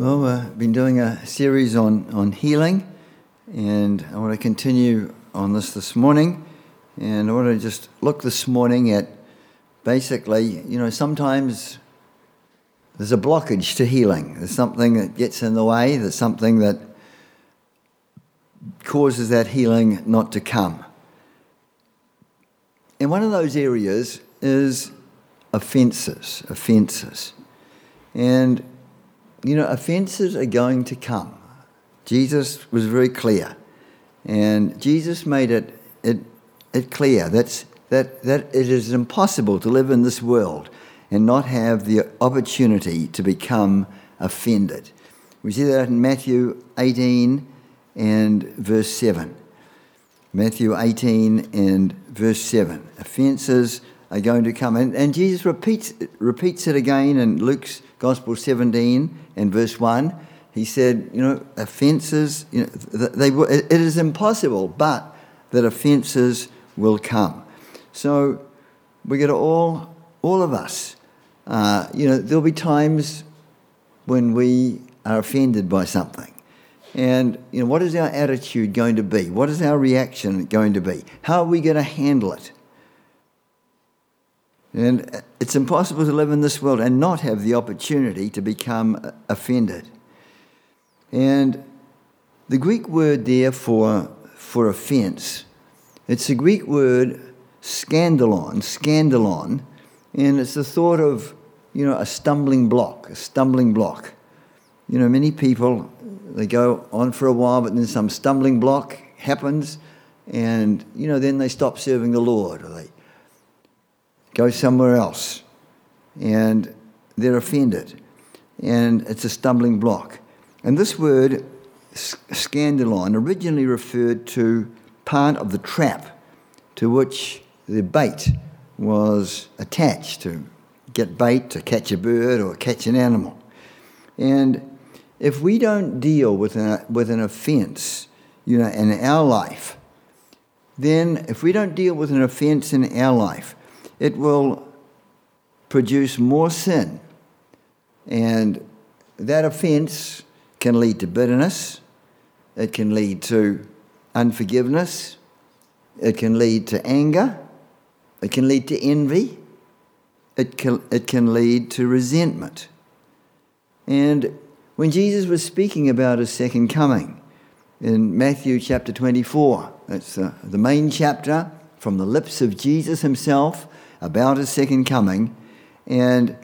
Well, we've been doing a series on, on healing, and I want to continue on this this morning. And I want to just look this morning at basically, you know, sometimes there's a blockage to healing. There's something that gets in the way, there's something that causes that healing not to come. And one of those areas is offences, offences. And you know, offences are going to come. Jesus was very clear. And Jesus made it, it, it clear that's, that, that it is impossible to live in this world and not have the opportunity to become offended. We see that in Matthew 18 and verse 7. Matthew 18 and verse 7. Offences are going to come. And, and Jesus repeats, repeats it again in Luke's Gospel 17 and verse 1. He said, you know, offences, you know, they, it is impossible, but that offences will come. So we get all, all of us, uh, you know, there'll be times when we are offended by something. And you know, what is our attitude going to be? What is our reaction going to be? How are we going to handle it? And it's impossible to live in this world and not have the opportunity to become offended. And the Greek word there for, for offense, it's the Greek word scandalon, scandalon, and it's the thought of, you know, a stumbling block, a stumbling block. You know, many people, they go on for a while, but then some stumbling block happens, and, you know, then they stop serving the Lord, or they go somewhere else. And they're offended. And it's a stumbling block. And this word, scandalon, originally referred to part of the trap to which the bait was attached to get bait to catch a bird or catch an animal. And if we don't deal with an, with an offense, you know, in our life, then if we don't deal with an offense in our life, it will produce more sin. And that offense can lead to bitterness, it can lead to unforgiveness, it can lead to anger, it can lead to envy, it can, it can lead to resentment. And when Jesus was speaking about his second coming in Matthew chapter 24, that's the, the main chapter from the lips of Jesus himself, about his second coming. And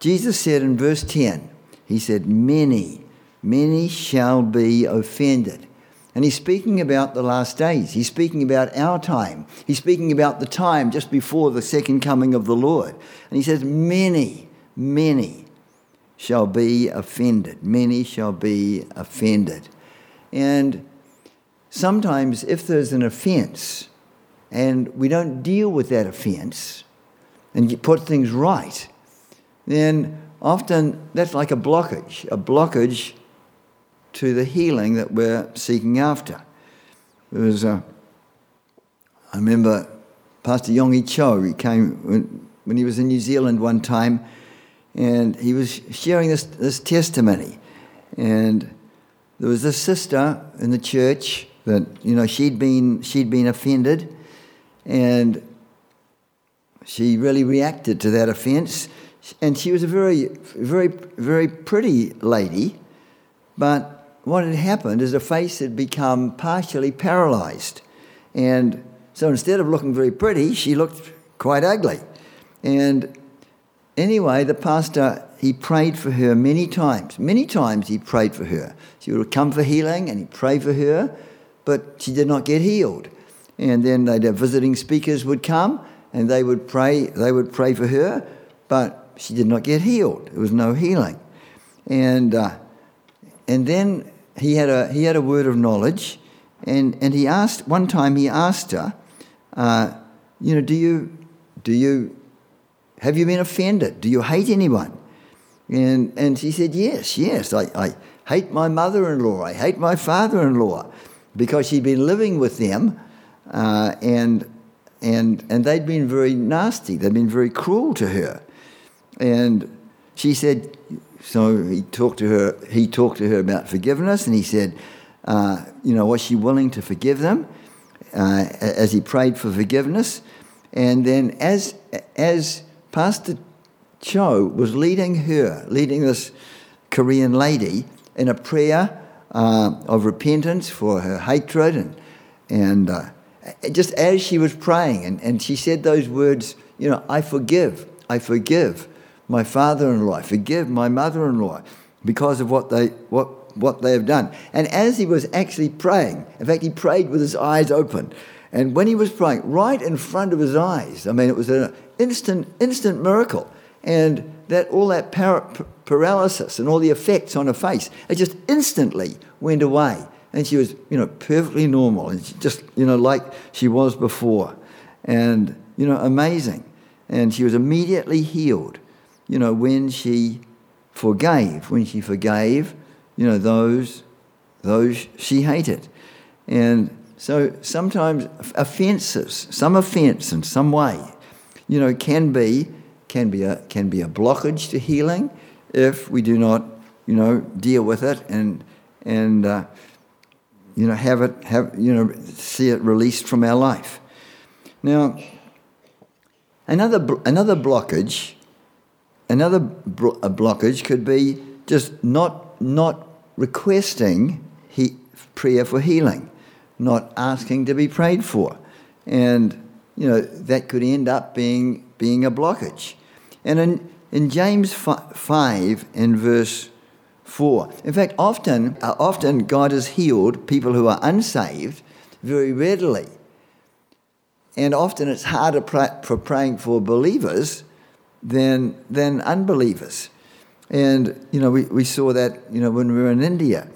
Jesus said in verse 10, He said, Many, many shall be offended. And he's speaking about the last days. He's speaking about our time. He's speaking about the time just before the second coming of the Lord. And he says, Many, many shall be offended. Many shall be offended. And sometimes, if there's an offense and we don't deal with that offense, and you put things right, then often that's like a blockage, a blockage to the healing that we're seeking after. There was a, I remember Pastor Yonggi Cho, he came when, when he was in New Zealand one time, and he was sharing this, this testimony. And there was this sister in the church that, you know, she'd been, she'd been offended, and she really reacted to that offence, and she was a very, very, very pretty lady, but what had happened is her face had become partially paralysed. And so instead of looking very pretty, she looked quite ugly. And anyway, the pastor, he prayed for her many times. Many times he prayed for her. She would come for healing and he prayed for her, but she did not get healed. And then the visiting speakers would come and they would pray, they would pray for her, but she did not get healed. There was no healing. And, uh, and then he had, a, he had a word of knowledge, and, and he asked, one time he asked her, uh, you know, do you, do you, have you been offended? Do you hate anyone? And, and she said, yes, yes, I, I hate my mother-in-law, I hate my father-in-law, because she'd been living with them, uh, and and, and they'd been very nasty. They'd been very cruel to her. And she said, so he talked to her. He talked to her about forgiveness, and he said, uh, you know, was she willing to forgive them? Uh, as he prayed for forgiveness, and then as as Pastor Cho was leading her, leading this Korean lady in a prayer uh, of repentance for her hatred and and uh, just as she was praying, and, and she said those words, you know, I forgive, I forgive my father-in-law, I forgive my mother-in-law because of what they what what they have done. And as he was actually praying, in fact, he prayed with his eyes open. And when he was praying, right in front of his eyes, I mean, it was an instant instant miracle. And that all that par- paralysis and all the effects on her face, it just instantly went away and she was, you know, perfectly normal and just, you know, like she was before. And, you know, amazing. And she was immediately healed, you know, when she forgave, when she forgave, you know, those, those she hated. And so sometimes offences, some offence in some way, you know, can be, can be, a, can be a blockage to healing if we do not, you know, deal with it and, and uh, you know, have it, have, you know, see it released from our life. Now, another, another blockage, another blockage could be just not, not requesting he, prayer for healing, not asking to be prayed for. And, you know, that could end up being, being a blockage. And in, in James 5 in verse 4. In fact, often, uh, often God has healed people who are unsaved very readily. And often it's harder for praying for believers than, than unbelievers. And, you know, we, we saw that, you know, when we were in India.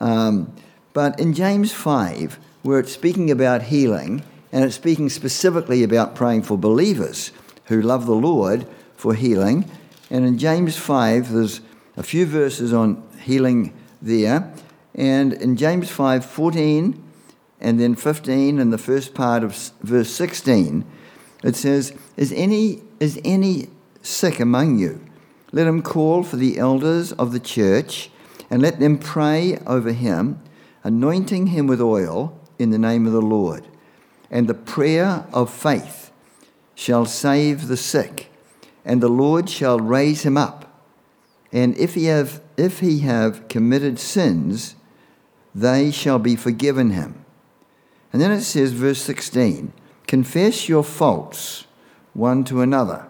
Um, but in James 5, where it's speaking about healing, and it's speaking specifically about praying for believers who love the Lord for healing. And in James 5, there's a few verses on healing there. And in James 5 14 and then 15 and the first part of verse 16, it says, Is any, is any sick among you? Let him call for the elders of the church and let them pray over him, anointing him with oil in the name of the Lord. And the prayer of faith shall save the sick, and the Lord shall raise him up. And if he have, if he have committed sins, they shall be forgiven him. And then it says, verse 16, confess your faults one to another.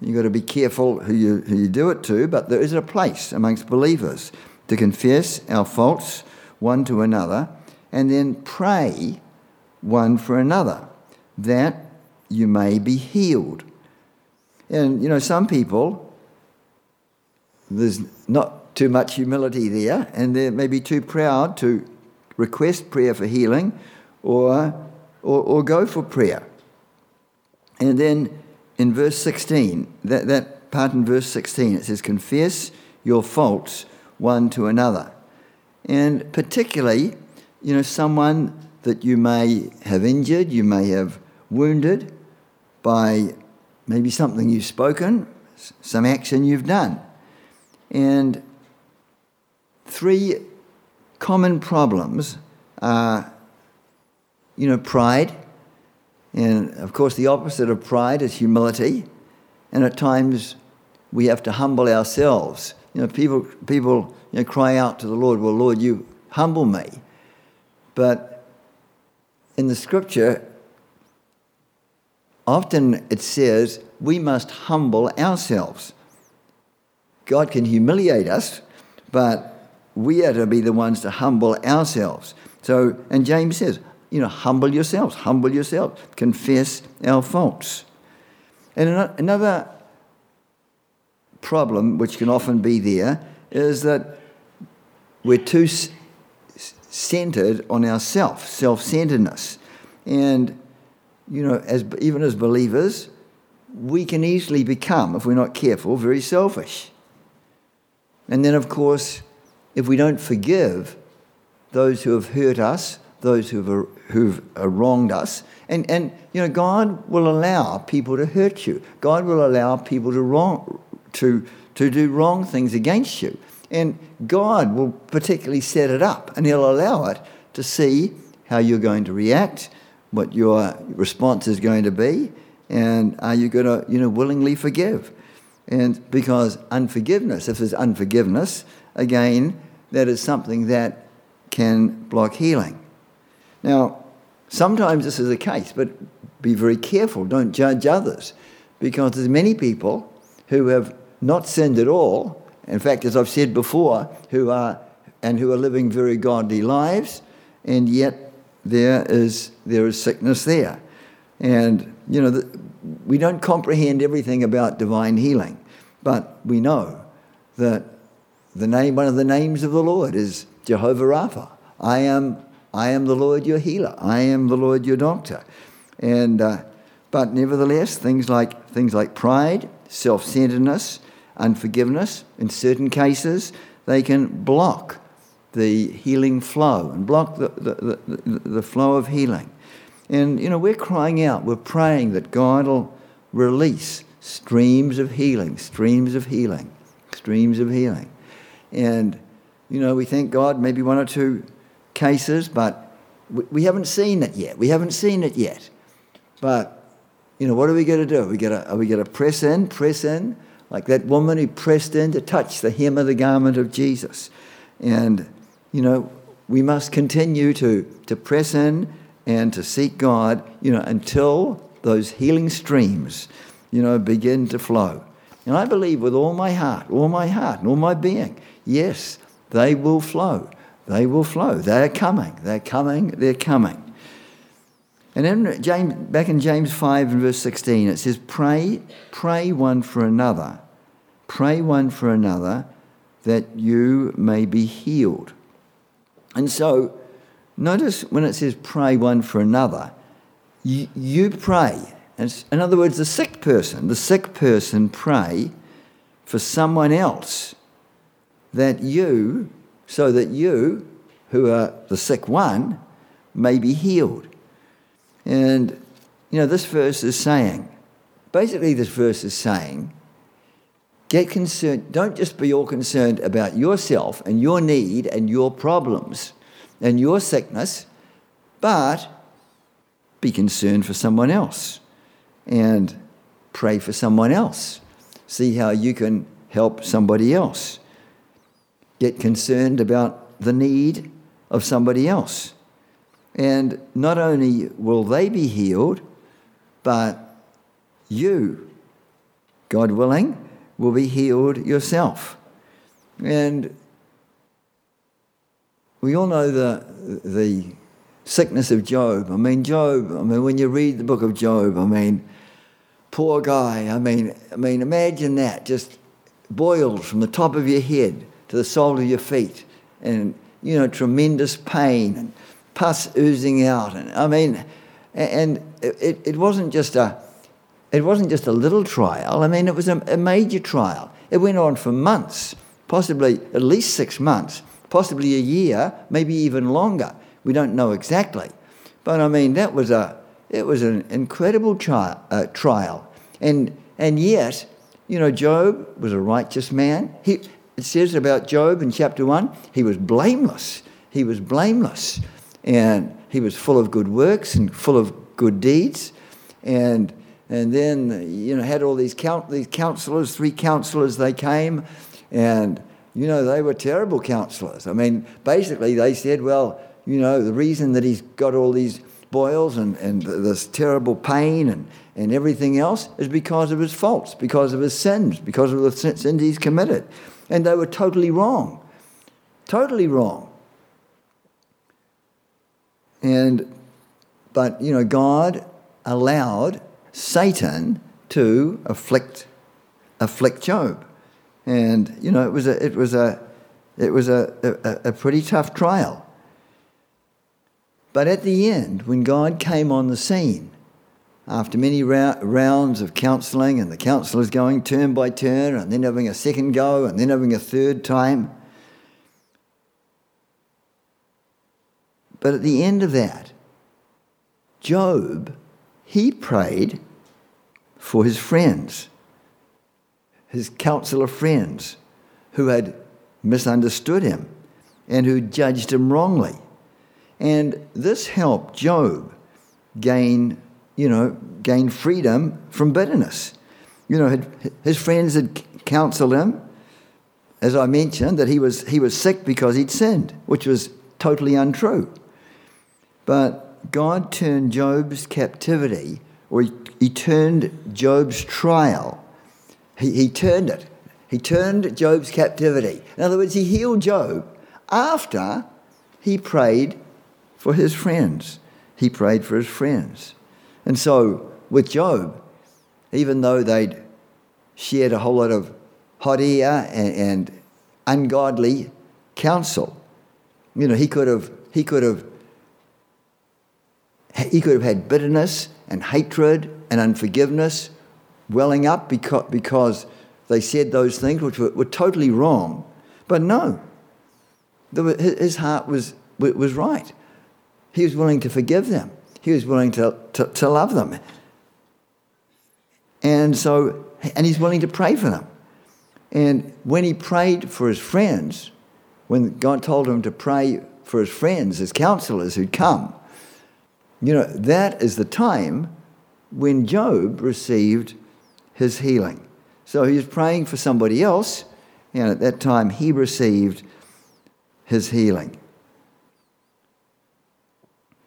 You've got to be careful who you, who you do it to, but there is a place amongst believers to confess our faults one to another and then pray one for another that you may be healed. And, you know, some people there's not too much humility there, and they may be too proud to request prayer for healing or, or, or go for prayer. And then in verse 16, that, that part in verse 16, it says, Confess your faults one to another. And particularly, you know, someone that you may have injured, you may have wounded by maybe something you've spoken, some action you've done. And three common problems are, you know, pride. And of course, the opposite of pride is humility. And at times, we have to humble ourselves. You know, people, people you know, cry out to the Lord, Well, Lord, you humble me. But in the scripture, often it says we must humble ourselves. God can humiliate us, but we are to be the ones to humble ourselves. So, and James says, you know, humble yourselves, humble yourselves, confess our faults. And another problem, which can often be there, is that we're too centered on ourself, self-centeredness. And, you know, as, even as believers, we can easily become, if we're not careful, very selfish. And then, of course, if we don't forgive those who have hurt us, those who have, who've uh, wronged us, and, and you know, God will allow people to hurt you. God will allow people to wrong, to, to do wrong things against you. And God will particularly set it up and He'll allow it to see how you're going to react, what your response is going to be, and are you going to, you know, willingly forgive? And because unforgiveness, if there's unforgiveness, again, that is something that can block healing. Now, sometimes this is the case, but be very careful. Don't judge others because there's many people who have not sinned at all. In fact, as I've said before, who are and who are living very godly lives, and yet there is there is sickness there, and you know the, we don't comprehend everything about divine healing, but we know that the name one of the names of the Lord is Jehovah Rapha. I am I am the Lord your healer. I am the Lord your doctor. And, uh, but nevertheless, things like, things like pride, self centeredness, unforgiveness, in certain cases, they can block the healing flow and block the, the, the, the flow of healing. And, you know, we're crying out, we're praying that God will release streams of healing, streams of healing, streams of healing. And, you know, we thank God maybe one or two cases, but we, haven't seen it yet. We haven't seen it yet. But, you know, what are we going to do? Are we going to press in, press in, like that woman who pressed in to touch the hem of the garment of Jesus? And, you know, we must continue to, to press in and to seek God, you know, until those healing streams, you know, begin to flow. And I believe with all my heart, all my heart, and all my being, yes, they will flow. They will flow. They're coming. They're coming. They're coming. And then James, back in James 5 and verse 16, it says, Pray, pray one for another. Pray one for another that you may be healed. And so, notice when it says pray one for another, you, pray. in other words, the sick person, the sick person pray for someone else that you so that you, who are the sick one, may be healed. And, you know, this verse is saying, basically, this verse is saying, get concerned, don't just be all concerned about yourself and your need and your problems and your sickness, but be concerned for someone else and pray for someone else. See how you can help somebody else get concerned about the need of somebody else. And not only will they be healed, but you, God willing, will be healed yourself. And we all know the, the sickness of Job. I mean, Job, I mean, when you read the book of Job, I mean, poor guy. I mean, I mean, imagine that, just boiled from the top of your head to the sole of your feet, and you know, tremendous pain and pus oozing out. And I mean, and it, it wasn't just a it wasn't just a little trial. I mean, it was a, a major trial. It went on for months, possibly at least six months, possibly a year, maybe even longer. We don't know exactly, but I mean, that was a it was an incredible tri- uh, trial, and and yet, you know, Job was a righteous man. He it says about Job in chapter 1, he was blameless. He was blameless. And he was full of good works and full of good deeds. And, and then, you know, had all these, count, these counselors, three counselors, they came. And, you know, they were terrible counselors. I mean, basically, they said, well, you know, the reason that he's got all these boils and, and this terrible pain and, and everything else is because of his faults, because of his sins, because of the sins he's committed and they were totally wrong. Totally wrong. And, but, you know, God allowed Satan to afflict, afflict Job. And, you know, it was a, it was a, it was a, a, a pretty tough trial. But at the end, when God came on the scene, after many ra- rounds of counselling and the counsellors going turn by turn and then having a second go and then having a third time. But at the end of that, Job, he prayed for his friends his council of friends who had misunderstood him and who judged him wrongly. And this helped Job gain, you know, gain freedom from bitterness. You know, his friends had counseled him, as I mentioned, that he was, he was sick because he'd sinned, which was totally untrue. But God turned Job's captivity, or he, he turned Job's trial, he, he turned it. He turned Job's captivity. In other words, he healed Job after he prayed for his friends. He prayed for his friends. And so, with Job, even though they'd shared a whole lot of hot air and, and ungodly counsel, you know, he could have, he could have, he could have had bitterness and hatred and unforgiveness welling up because, because they said those things which were, were totally wrong. But no, his heart was, was right. He was willing to forgive them, he was willing to, to, to love them. And so, and he's willing to pray for them. And when he prayed for his friends, when God told him to pray for his friends, his counselors who'd come, you know, that is the time when Job received his healing. So he was praying for somebody else, and at that time he received his healing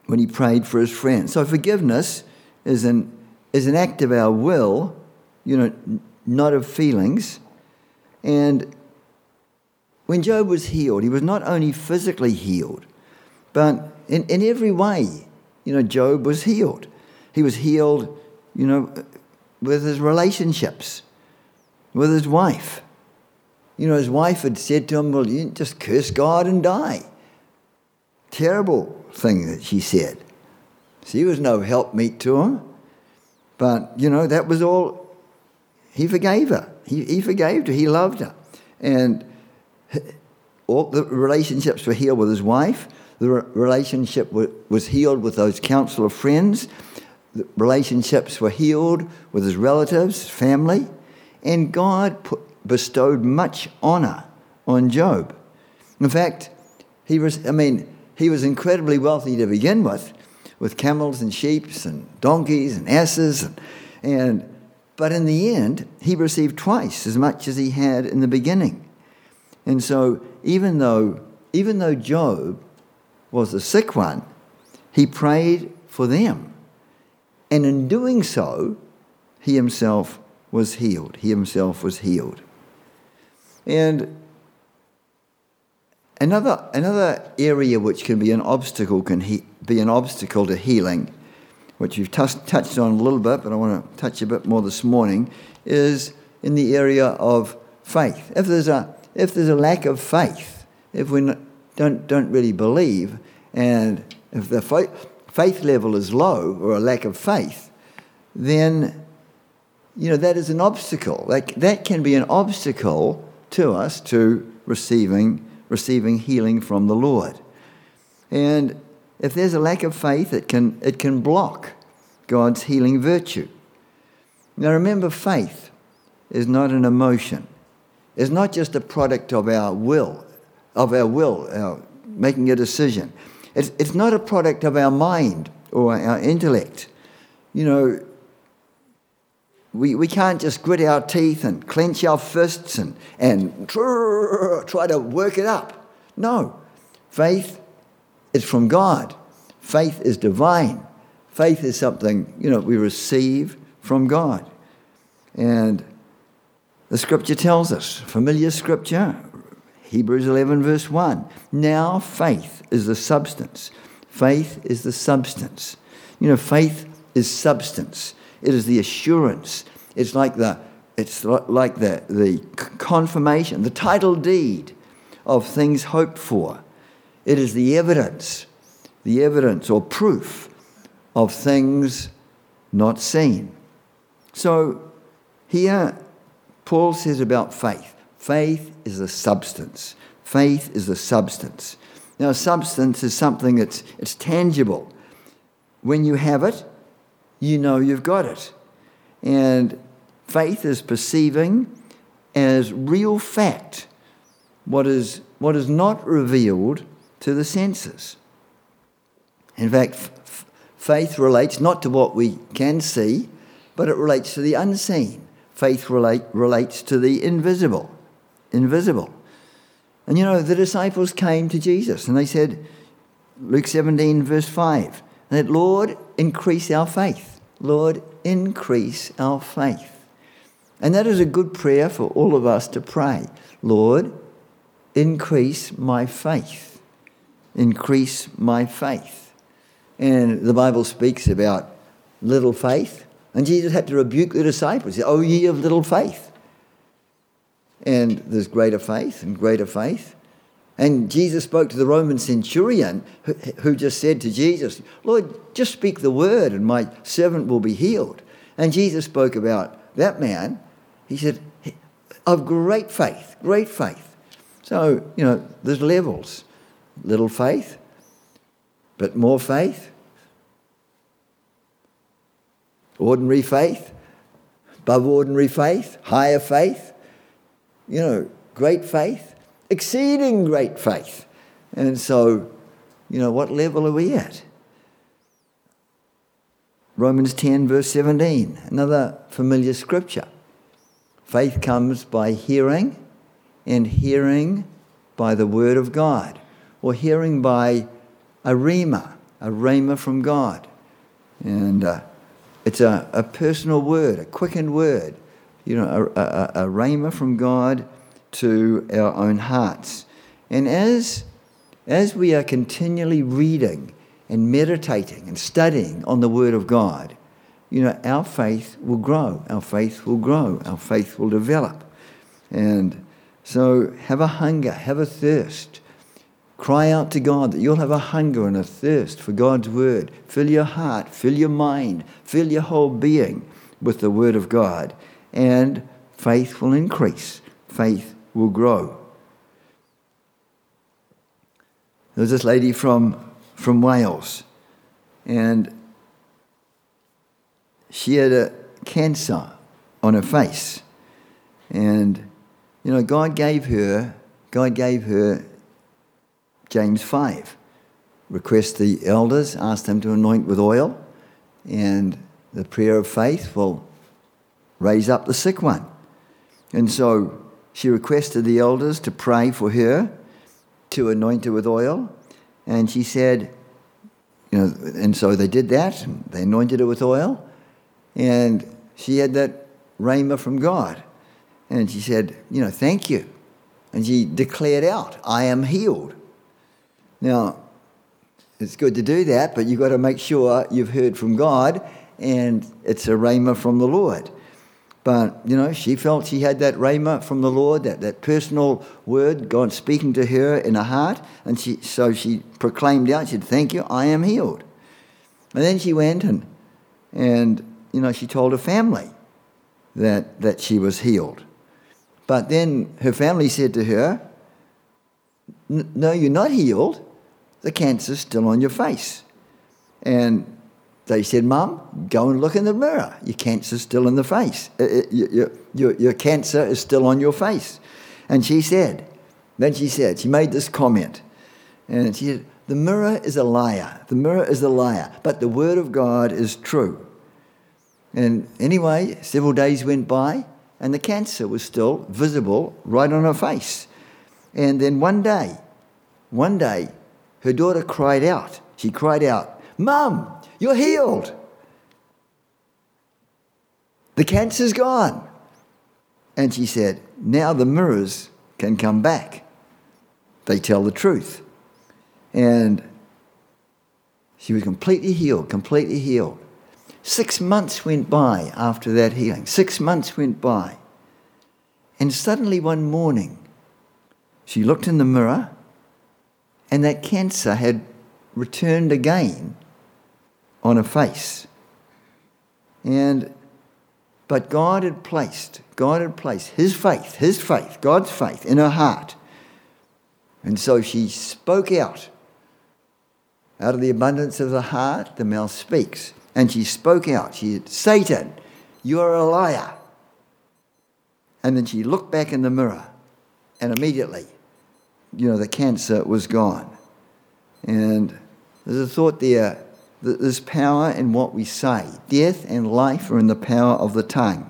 when he prayed for his friend. So forgiveness is an, is an act of our will, you know, not of feelings. And when Job was healed, he was not only physically healed, but in, in every way, you know, Job was healed. He was healed, you know, with his relationships, with his wife. You know, his wife had said to him, Well, you just curse God and die. Terrible thing that she said. She was no helpmeet to him. But, you know, that was all. He forgave her. He, he forgave her. He loved her. And all the relationships were healed with his wife. The relationship was healed with those council of friends the relationships were healed with his relatives, family, and God put, bestowed much honor on Job. In fact, he was, I mean, he was incredibly wealthy to begin with, with camels and sheep and donkeys and asses, and, and but in the end, he received twice as much as he had in the beginning. And so, even though, even though Job was the sick one, he prayed for them and in doing so, he himself was healed. He himself was healed. And another, another area which can be an obstacle can he, be an obstacle to healing, which you've t- touched on a little bit, but I want to touch a bit more this morning, is in the area of faith. If there's a, if there's a lack of faith, if we don't, don't really believe, and if the faith, faith level is low or a lack of faith, then you know that is an obstacle. Like that can be an obstacle to us to receiving receiving healing from the Lord. And if there's a lack of faith, it can it can block God's healing virtue. Now remember, faith is not an emotion. It's not just a product of our will, of our will, our making a decision. It's, it's not a product of our mind or our intellect. You know, we, we can't just grit our teeth and clench our fists and, and try to work it up. No. Faith is from God. Faith is divine. Faith is something, you know, we receive from God. And the scripture tells us, familiar scripture, Hebrews 11, verse 1. Now faith is the substance. Faith is the substance. You know, faith is substance. It is the assurance. It's like the it's like the, the confirmation, the title deed of things hoped for. It is the evidence, the evidence or proof of things not seen. So here, Paul says about faith Faith is a substance. Faith is a substance. Now, substance is something that's it's tangible. When you have it, you know you've got it. And faith is perceiving as real fact what is, what is not revealed to the senses. In fact, f- faith relates not to what we can see, but it relates to the unseen. Faith relate, relates to the invisible. Invisible. And you know, the disciples came to Jesus and they said, Luke 17, verse 5, that Lord, increase our faith. Lord, increase our faith. And that is a good prayer for all of us to pray. Lord, increase my faith. Increase my faith. And the Bible speaks about little faith. And Jesus had to rebuke the disciples. Oh, ye of little faith. And there's greater faith and greater faith. And Jesus spoke to the Roman centurion who just said to Jesus, Lord, just speak the word and my servant will be healed. And Jesus spoke about that man. He said, of great faith, great faith. So, you know, there's levels. Little faith, but more faith. Ordinary faith, above ordinary faith, higher faith. You know, great faith, exceeding great faith. And so, you know, what level are we at? Romans 10, verse 17, another familiar scripture. Faith comes by hearing, and hearing by the word of God, or hearing by a rhema, a rhema from God. And uh, it's a, a personal word, a quickened word, you know, a, a, a rhema from God to our own hearts. And as, as we are continually reading and meditating and studying on the Word of God, you know, our faith will grow, our faith will grow, our faith will develop. And so have a hunger, have a thirst. Cry out to God that you'll have a hunger and a thirst for God's Word. Fill your heart, fill your mind, fill your whole being with the Word of God, and faith will increase, faith will grow. There was this lady from from Wales, and she had a cancer on her face, and you know God gave her God gave her James five. Request the elders, ask them to anoint with oil, and the prayer of faith will raise up the sick one. And so she requested the elders to pray for her, to anoint her with oil, and she said, you know, and so they did that, they anointed her with oil, and she had that rhema from God. And she said, you know, thank you. And she declared out, I am healed. Now, it's good to do that, but you've got to make sure you've heard from God and it's a rhema from the Lord. But, you know, she felt she had that rhema from the Lord, that, that personal word, God speaking to her in her heart. And she, so she proclaimed out, she said, Thank you, I am healed. And then she went and, and you know, she told her family that, that she was healed. But then her family said to her, No, you're not healed. The cancer's still on your face. And they said, Mum, go and look in the mirror. Your cancer's still in the face. Uh, uh, your, your, your cancer is still on your face. And she said, then she said, she made this comment. And she said, The mirror is a liar. The mirror is a liar. But the word of God is true. And anyway, several days went by, and the cancer was still visible right on her face. And then one day, one day, her daughter cried out. She cried out, Mum, you're healed. The cancer's gone. And she said, Now the mirrors can come back. They tell the truth. And she was completely healed, completely healed. Six months went by after that healing. Six months went by. And suddenly one morning, she looked in the mirror, and that cancer had returned again on a face. And but God had placed, God had placed his faith, his faith, God's faith in her heart. And so she spoke out. Out of the abundance of the heart, the mouth speaks. And she spoke out. She said, Satan, you are a liar. And then she looked back in the mirror, and immediately, you know, the cancer was gone. And there's a thought there that there's power in what we say. Death and life are in the power of the tongue.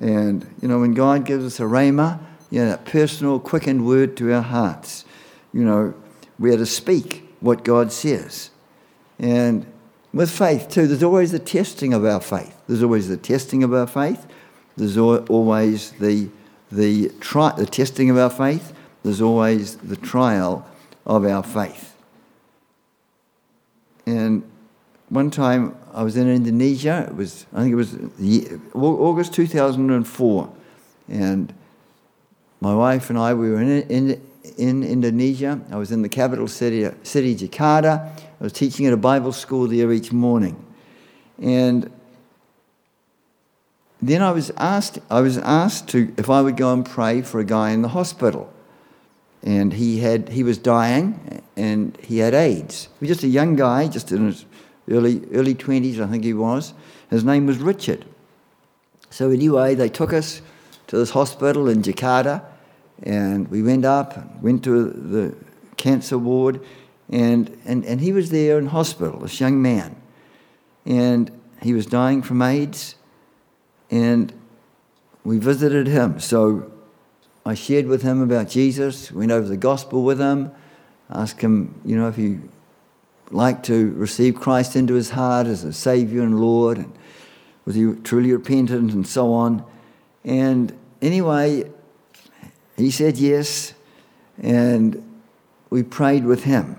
And, you know, when God gives us a rhema, you know, that personal, quickened word to our hearts, you know, we are to speak what God says. And with faith, too, there's always the testing of our faith. There's always the testing of our faith. There's always the, the, tri- the testing of our faith. There's always the trial of our faith. And one time I was in Indonesia. It was, I think it was August 2004. And my wife and I, we were in, in, in Indonesia. I was in the capital city, city, Jakarta. I was teaching at a Bible school there each morning. And then I was asked, I was asked to, if I would go and pray for a guy in the hospital. And he, had, he was dying and he had AIDS. He was just a young guy, just in his early, early 20s, I think he was. His name was Richard. So, anyway, they took us to this hospital in Jakarta and we went up, and went to the cancer ward, and, and, and he was there in hospital, this young man. And he was dying from AIDS, and we visited him. So I shared with him about Jesus, went over the gospel with him, asked him, you know, if he liked to receive Christ into his heart as a Savior and Lord, and was he truly repentant, and so on. And anyway, he said yes, and we prayed with him.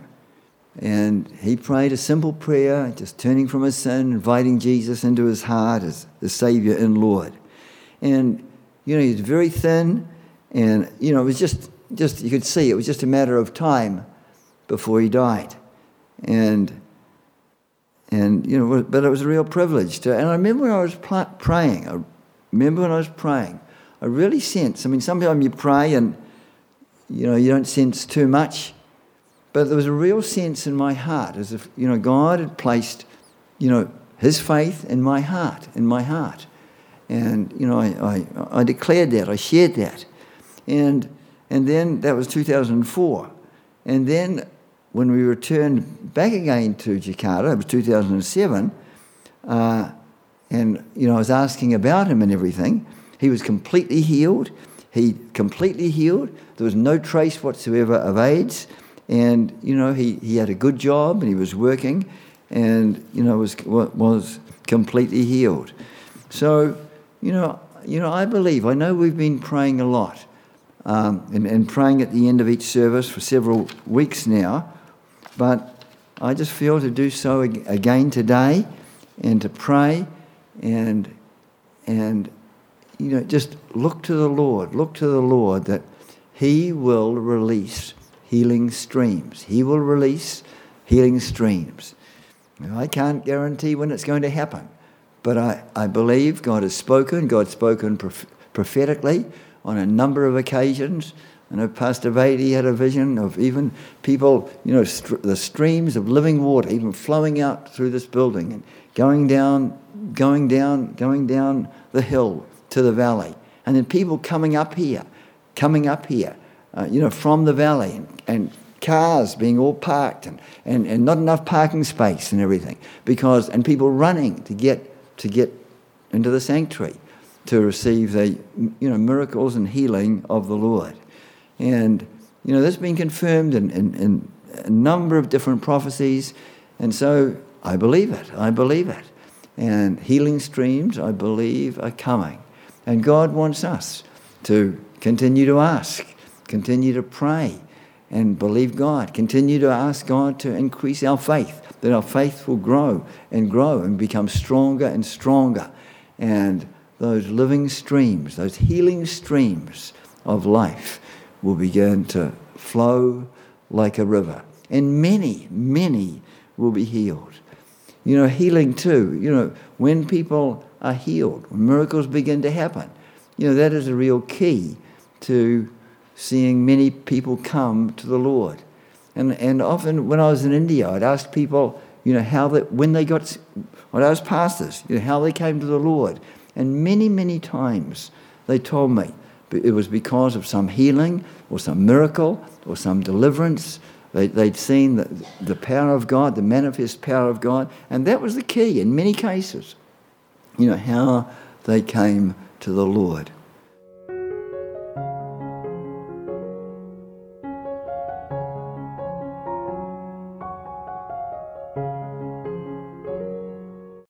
And he prayed a simple prayer, just turning from his sin, inviting Jesus into his heart as the Savior and Lord. And, you know, he was very thin, and, you know, it was just, just, you could see, it was just a matter of time before he died. And, and you know, but it was a real privilege to, and I remember when I was praying, I remember when I was praying, I really sense, I mean, sometimes you pray and, you know, you don't sense too much, but there was a real sense in my heart as if, you know, God had placed, you know, his faith in my heart, in my heart. And, you know, I, I, I declared that, I shared that. And, and then that was 2004. And then when we returned back again to Jakarta, it was 2007, uh, and, you know, I was asking about him and everything. He was completely healed. He completely healed. There was no trace whatsoever of AIDS. And, you know, he, he had a good job and he was working and, you know, was, was completely healed. So, you know, you know, I believe, I know we've been praying a lot um, and, and praying at the end of each service for several weeks now, but I just feel to do so again today and to pray and, and you know, just look to the Lord, look to the Lord that He will release healing streams. He will release healing streams. Now, I can't guarantee when it's going to happen, but I, I believe God has spoken. God's spoken prophetically on a number of occasions. I know Pastor Vady had a vision of even people, you know, st- the streams of living water even flowing out through this building and going down, going down, going down the hill to the valley. And then people coming up here, coming up here, uh, you know, from the valley, and, and, cars being all parked and, and, and not enough parking space and everything. Because, and people running to get, to get into the sanctuary to receive the, you know, miracles and healing of the Lord. And, you know, that's been confirmed in, in, in a number of different prophecies. And so I believe it. I believe it. And healing streams, I believe, are coming. And God wants us to continue to ask, continue to pray, and believe God. Continue to ask God to increase our faith, that our faith will grow and grow and become stronger and stronger. And those living streams, those healing streams of life will begin to flow like a river. And many, many will be healed. You know, healing too. You know, when people are healed, when miracles begin to happen. You know, that is a real key to seeing many people come to the Lord. And, and often when I was in India, I'd ask people, you know, how that when they got, when I was pastors, you know, how they came to the Lord. And many, many times they told me, it was because of some healing or some miracle or some deliverance. They, they'd seen the, the power of God, the manifest power of God, and that was the key in many cases. You know, how they came to the Lord.